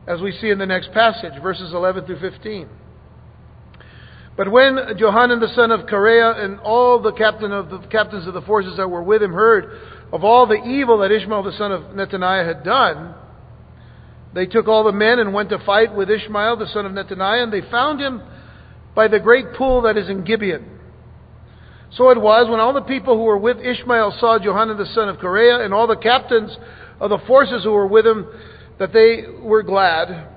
as we see in the next passage, verses 11 through 15. But when Johanan the son of Kareah and all the, captain of the captains of the forces that were with him heard of all the evil that Ishmael the son of Nethaniah had done, they took all the men and went to fight with Ishmael the son of Nethaniah, and they found him by the great pool that is in Gibeon. So it was when all the people who were with Ishmael saw Johanan the son of Kareah and all the captains of the forces who were with him that they were glad.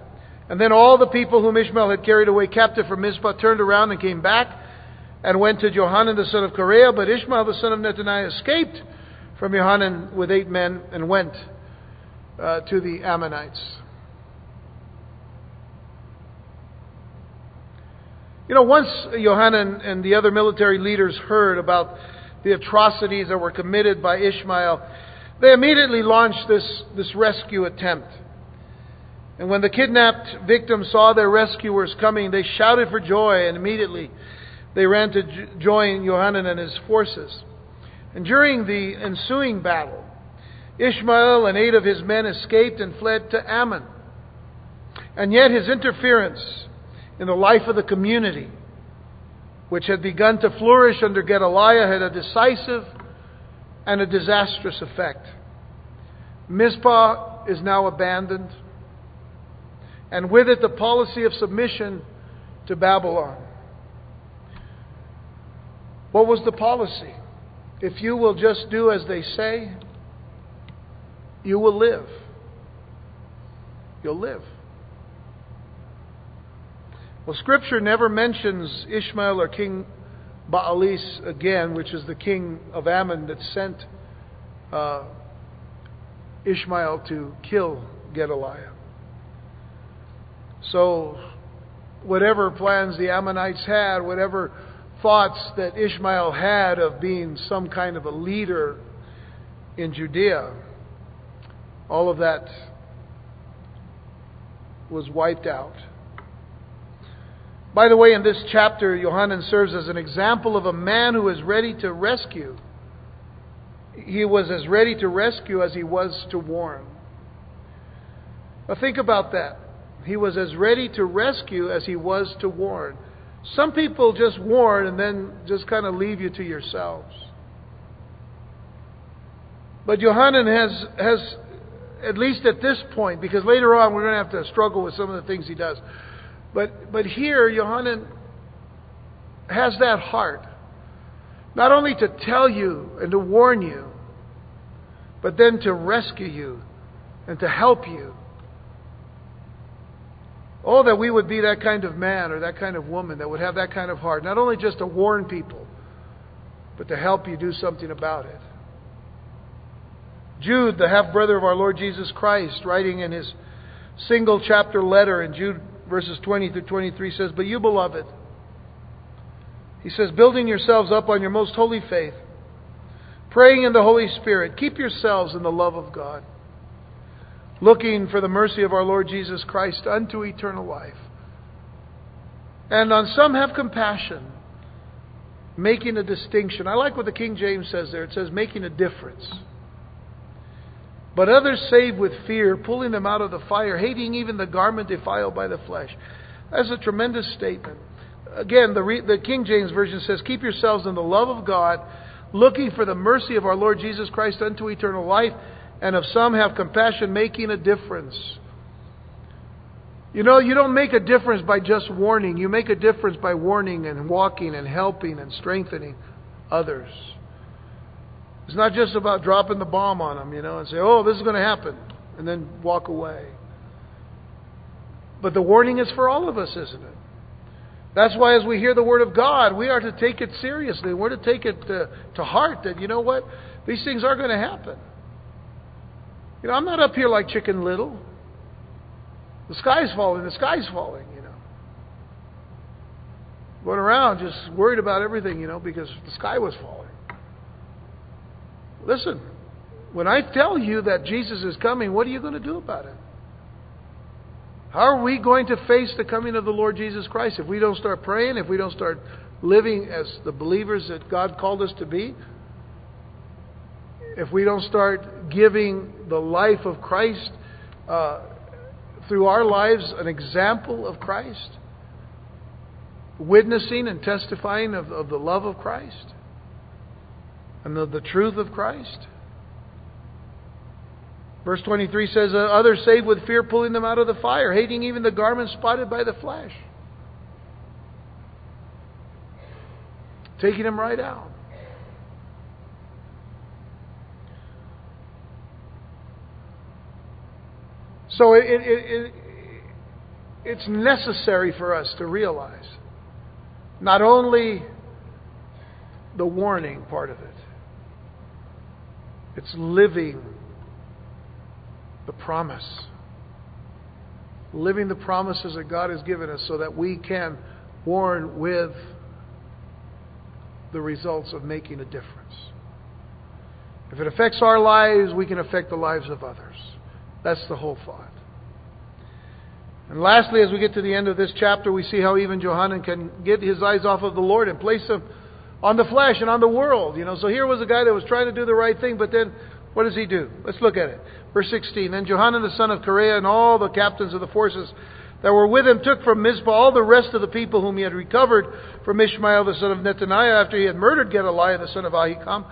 And then all the people whom Ishmael had carried away captive from Mizpah turned around and came back and went to Johanan the son of Kareah. But Ishmael the son of Nethaniah escaped from Johanan with eight men and went uh, to the Ammonites. You know, once Johanan and the other military leaders heard about the atrocities that were committed by Ishmael, they immediately launched this, this rescue attempt. And when the kidnapped victims saw their rescuers coming, they shouted for joy, and immediately they ran to join Johanan and his forces. And during the ensuing battle, Ishmael and eight of his men escaped and fled to Ammon. And yet his interference in the life of the community, which had begun to flourish under Gedaliah, had a decisive and a disastrous effect. Mizpah is now abandoned and with it the policy of submission to Babylon. What was the policy? If you will just do as they say, you will live. You'll live. Well, Scripture never mentions Ishmael or King Baalis again, which is the king of Ammon that sent uh, Ishmael to kill Gedaliah. So, whatever plans the Ammonites had, whatever thoughts that Ishmael had of being some kind of a leader in Judea, all of that was wiped out. By the way, in this chapter, Johanan serves as an example of a man who is ready to rescue. He was as ready to rescue as he was to warn. Now, think about that. He was as ready to rescue as he was to warn. Some people just warn and then just kind of leave you to yourselves. But Johanan has, has, at least at this point, because later on we're going to have to struggle with some of the things he does. But, but here, Johanan has that heart. Not only to tell you and to warn you, but then to rescue you and to help you Oh, that we would be that kind of man or that kind of woman that would have that kind of heart. Not only just to warn people, but to help you do something about it. Jude, the half brother of our Lord Jesus Christ, writing in his single chapter letter in Jude verses 20 through 23 says, But you, beloved, he says, building yourselves up on your most holy faith, praying in the Holy Spirit, keep yourselves in the love of God looking for the mercy of our Lord Jesus Christ unto eternal life. And on some have compassion, making a distinction. I like what the King James says there. It says, making a difference. But others save with fear, pulling them out of the fire, hating even the garment defiled by the flesh. That's a tremendous statement. Again, the, re, the King James Version says, Keep yourselves in the love of God, looking for the mercy of our Lord Jesus Christ unto eternal life, and of some have compassion, making a difference. You know, you don't make a difference by just warning. You make a difference by warning and walking and helping and strengthening others. It's not just about dropping the bomb on them, you know, and say, oh, this is going to happen, and then walk away. But the warning is for all of us, isn't it? That's why, as we hear the Word of God, we are to take it seriously. We're to take it to, to heart that, you know what? These things are going to happen. You know, I'm not up here like Chicken Little. The sky's falling, the sky's falling, you know. Going around just worried about everything, you know, because the sky was falling. Listen, when I tell you that Jesus is coming, what are you going to do about it? How are we going to face the coming of the Lord Jesus Christ if we don't start praying, if we don't start living as the believers that God called us to be? If we don't start giving the life of Christ uh, through our lives an example of Christ? Witnessing and testifying of, of the love of Christ? and the, the truth of Christ. Verse 23 says, uh, Others saved with fear, pulling them out of the fire, hating even the garments spotted by the flesh. Taking them right out. So it, it, it, it's necessary for us to realize not only the warning part of it, it's living the promise. Living the promises that God has given us so that we can warn with the results of making a difference. If it affects our lives, we can affect the lives of others. That's the whole thought. And lastly, as we get to the end of this chapter, we see how even Johanan can get his eyes off of the Lord and place them on the flesh and on the world. You know, so here was a guy that was trying to do the right thing, but then what does he do? Let's look at it. Verse 16. Then Johanan the son of Kareah and all the captains of the forces that were with him took from Mizpah all the rest of the people whom he had recovered from Ishmael the son of Nethaniah after he had murdered Gedaliah the son of Ahikam,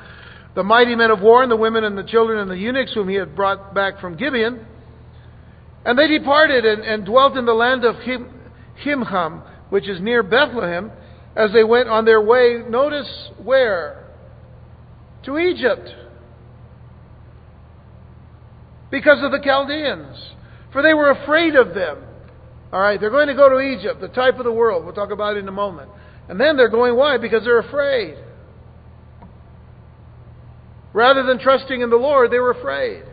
the mighty men of war and the women and the children and the eunuchs whom he had brought back from Gibeon. And they departed and, and dwelt in the land of Him, Himham, which is near Bethlehem, as they went on their way, notice where? To Egypt. Because of the Chaldeans. For they were afraid of them. All right, they're going to go to Egypt, the type of the world. We'll talk about it in a moment. And then they're going, why? Because they're afraid. Rather than trusting in the Lord, they were afraid.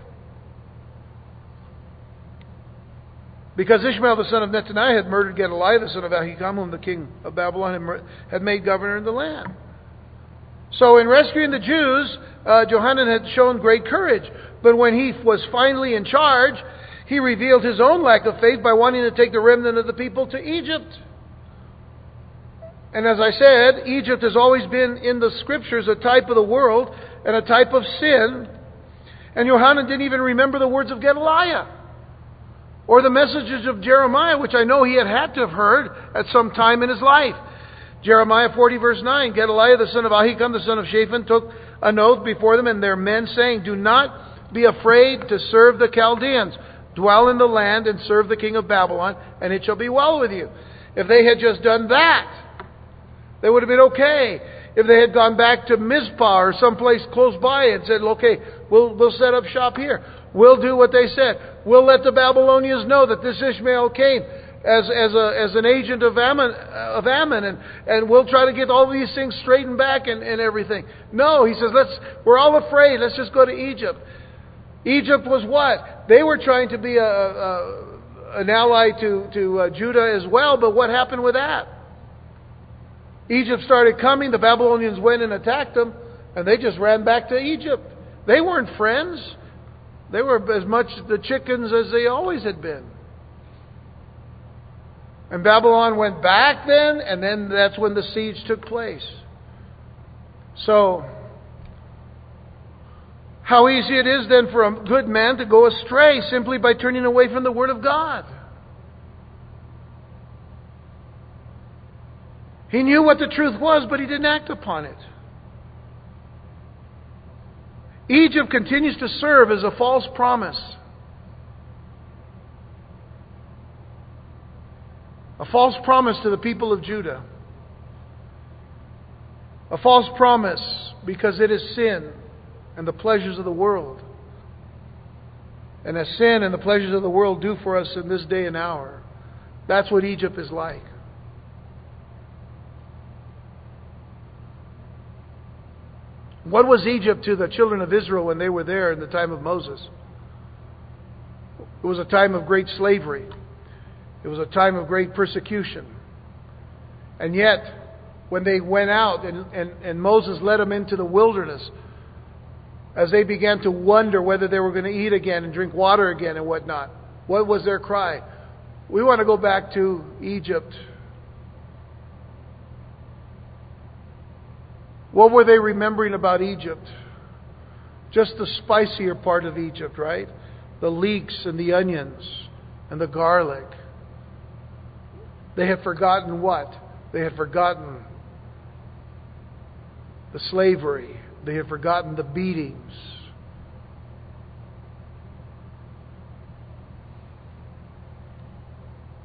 Because Ishmael the son of Nethaniah had murdered Gedaliah the son of Ahikam, whom the king of Babylon had made governor in the land. So in rescuing the Jews, uh, Johanan had shown great courage. But when he was finally in charge, he revealed his own lack of faith by wanting to take the remnant of the people to Egypt. And as I said, Egypt has always been in the scriptures a type of the world and a type of sin. And Johanan didn't even remember the words of Gedaliah. Or the messages of Jeremiah, which I know he had had to have heard at some time in his life. Jeremiah 40, verse 9 Gedaliah the son of Ahikam, the son of Shaphan, took an oath before them and their men, saying, Do not be afraid to serve the Chaldeans. Dwell in the land and serve the king of Babylon, and it shall be well with you. If they had just done that, they would have been okay. If they had gone back to Mizpah or someplace close by and said, okay, we'll, we'll set up shop here. We'll do what they said. We'll let the Babylonians know that this Ishmael came as, as, a, as an agent of Ammon, of Ammon and, and we'll try to get all these things straightened back and, and everything. No, he says, let's, we're all afraid. Let's just go to Egypt. Egypt was what? They were trying to be a, a an ally to, to uh, Judah as well, but what happened with that? Egypt started coming, the Babylonians went and attacked them, and they just ran back to Egypt. They weren't friends. They were as much the chickens as they always had been. And Babylon went back then, and then that's when the siege took place. So, how easy it is then for a good man to go astray simply by turning away from the Word of God. He knew what the truth was, but he didn't act upon it. Egypt continues to serve as a false promise. A false promise to the people of Judah. A false promise because it is sin and the pleasures of the world. And as sin and the pleasures of the world do for us in this day and hour, that's what Egypt is like. What was Egypt to the children of Israel when they were there in the time of Moses? It was a time of great slavery. It was a time of great persecution. And yet, when they went out and, and, and Moses led them into the wilderness, as they began to wonder whether they were going to eat again and drink water again and whatnot, what was their cry? We want to go back to Egypt. What were they remembering about Egypt? Just the spicier part of Egypt, right? The leeks and the onions and the garlic. They had forgotten what? They had forgotten the slavery. They had forgotten the beatings.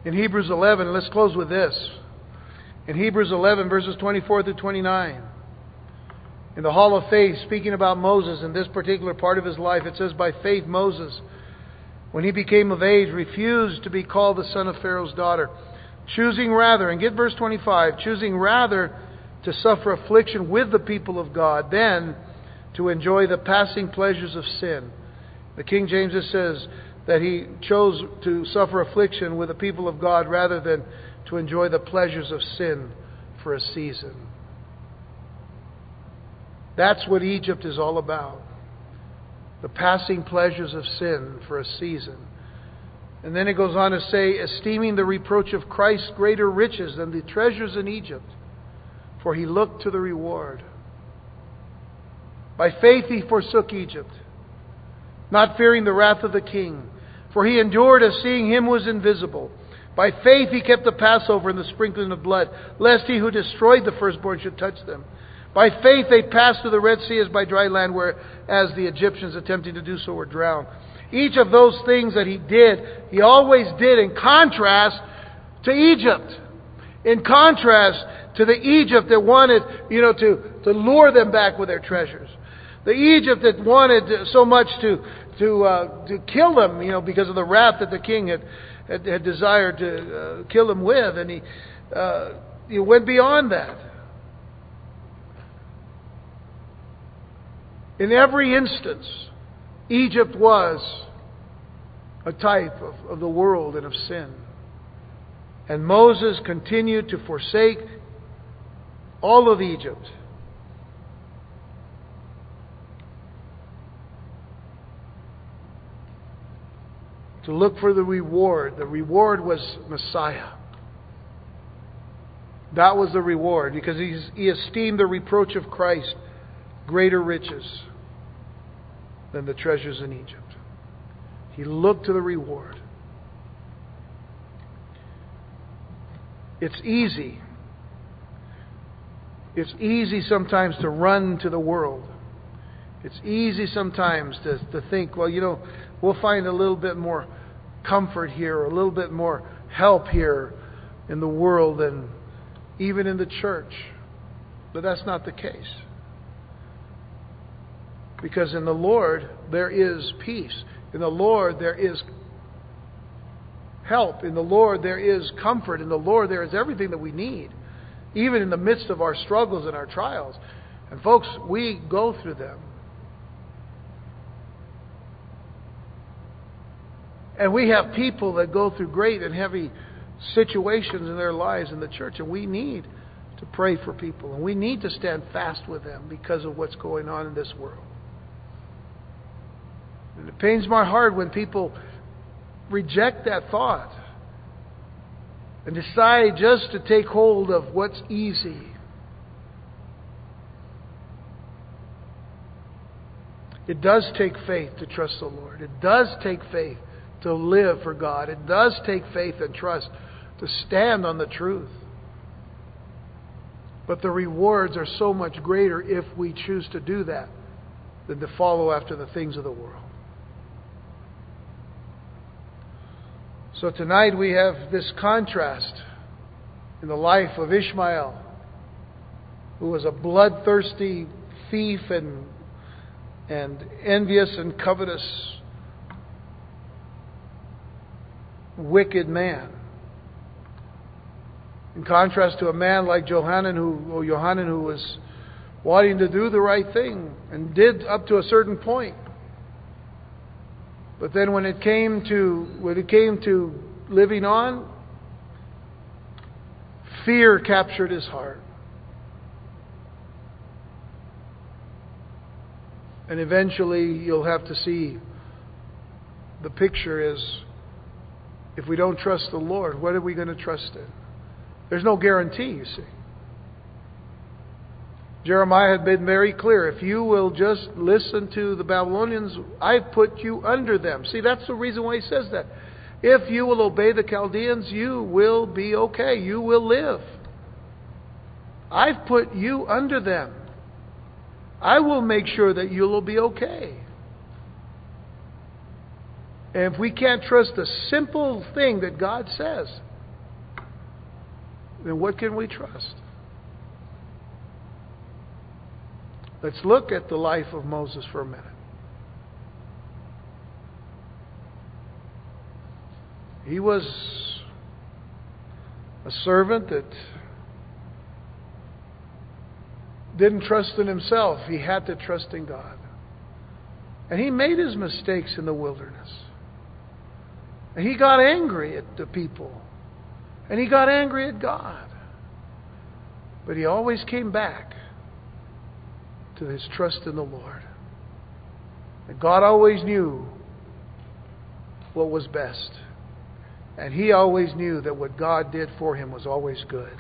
In Hebrews 11, let's close with this. In Hebrews 11, verses 24 through 29. In the Hall of Faith, speaking about Moses in this particular part of his life, it says, By faith, Moses, when he became of age, refused to be called the son of Pharaoh's daughter, choosing rather, and get verse 25, choosing rather to suffer affliction with the people of God than to enjoy the passing pleasures of sin. The King James says that he chose to suffer affliction with the people of God rather than to enjoy the pleasures of sin for a season. That's what Egypt is all about. The passing pleasures of sin for a season. And then it goes on to say, esteeming the reproach of Christ greater riches than the treasures in Egypt, for he looked to the reward. By faith he forsook Egypt, not fearing the wrath of the king, for he endured as seeing him was invisible. By faith he kept the Passover and the sprinkling of blood, lest he who destroyed the firstborn should touch them. By faith they passed through the Red Sea as by dry land, whereas the Egyptians attempting to do so were drowned. Each of those things that he did, he always did in contrast to Egypt. In contrast to the Egypt that wanted, you know, to, to lure them back with their treasures. The Egypt that wanted so much to, to, uh, to kill them, you know, because of the wrath that the king had, had, had desired to uh, kill them with. And he, uh, he went beyond that. In every instance, Egypt was a type of, of the world and of sin. And Moses continued to forsake all of Egypt. To look for the reward. The reward was Messiah. That was the reward because he esteemed the reproach of Christ greater riches than the treasures in Egypt. He looked to the reward. It's easy. It's easy sometimes to run to the world. It's easy sometimes to, to think, well, you know, we'll find a little bit more comfort here, or a little bit more help here in the world than even in the church. But that's not the case. Because in the Lord there is peace. In the Lord there is help. In the Lord there is comfort. In the Lord there is everything that we need, even in the midst of our struggles and our trials. And folks, we go through them. And we have people that go through great and heavy situations in their lives in the church, and we need to pray for people, and we need to stand fast with them because of what's going on in this world. And it pains my heart when people reject that thought and decide just to take hold of what's easy. It does take faith to trust the Lord. It does take faith to live for God. It does take faith and trust to stand on the truth. But the rewards are so much greater if we choose to do that than to follow after the things of the world. So tonight we have this contrast in the life of Ishmael, who was a bloodthirsty thief and, and envious and covetous, wicked man. In contrast to a man like Johanan who, or Johanan who was wanting to do the right thing and did up to a certain point. But then when it came to when it came to living on, fear captured his heart. And eventually you'll have to see the picture is if we don't trust the Lord, what are we going to trust in? There's no guarantee, you see. Jeremiah had been very clear. If you will just listen to the Babylonians, I've put you under them. See, that's the reason why he says that. If you will obey the Chaldeans, you will be okay. You will live. I've put you under them. I will make sure that you'll be okay. And if we can't trust the simple thing that God says, then what can we trust? Let's look at the life of Moses for a minute. He was a servant that didn't trust in himself. He had to trust in God. And he made his mistakes in the wilderness. And he got angry at the people. And he got angry at God. But he always came back to his trust in the Lord. And God always knew what was best. And he always knew that what God did for him was always good.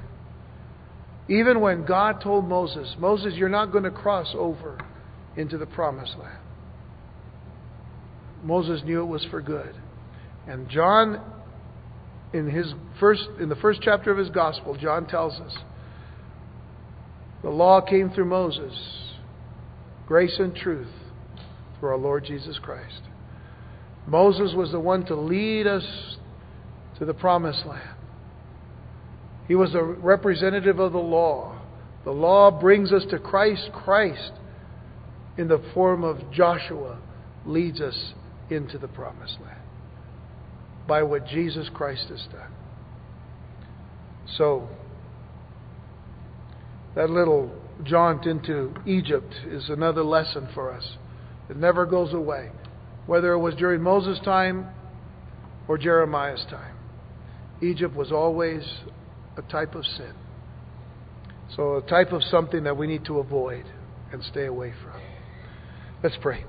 Even when God told Moses, Moses, you're not going to cross over into the promised land. Moses knew it was for good. And John, in his first in the first chapter of his gospel, John tells us the law came through Moses, grace and truth through our Lord Jesus Christ. Moses was the one to lead us to the promised land. He was a representative of the law. The law brings us to Christ. Christ, in the form of Joshua, leads us into the promised land by what Jesus Christ has done. So, that little jaunt into Egypt is another lesson for us. It never goes away, whether it was during Moses' time or Jeremiah's time. Egypt was always a type of sin. So, a type of something that we need to avoid and stay away from. Let's pray.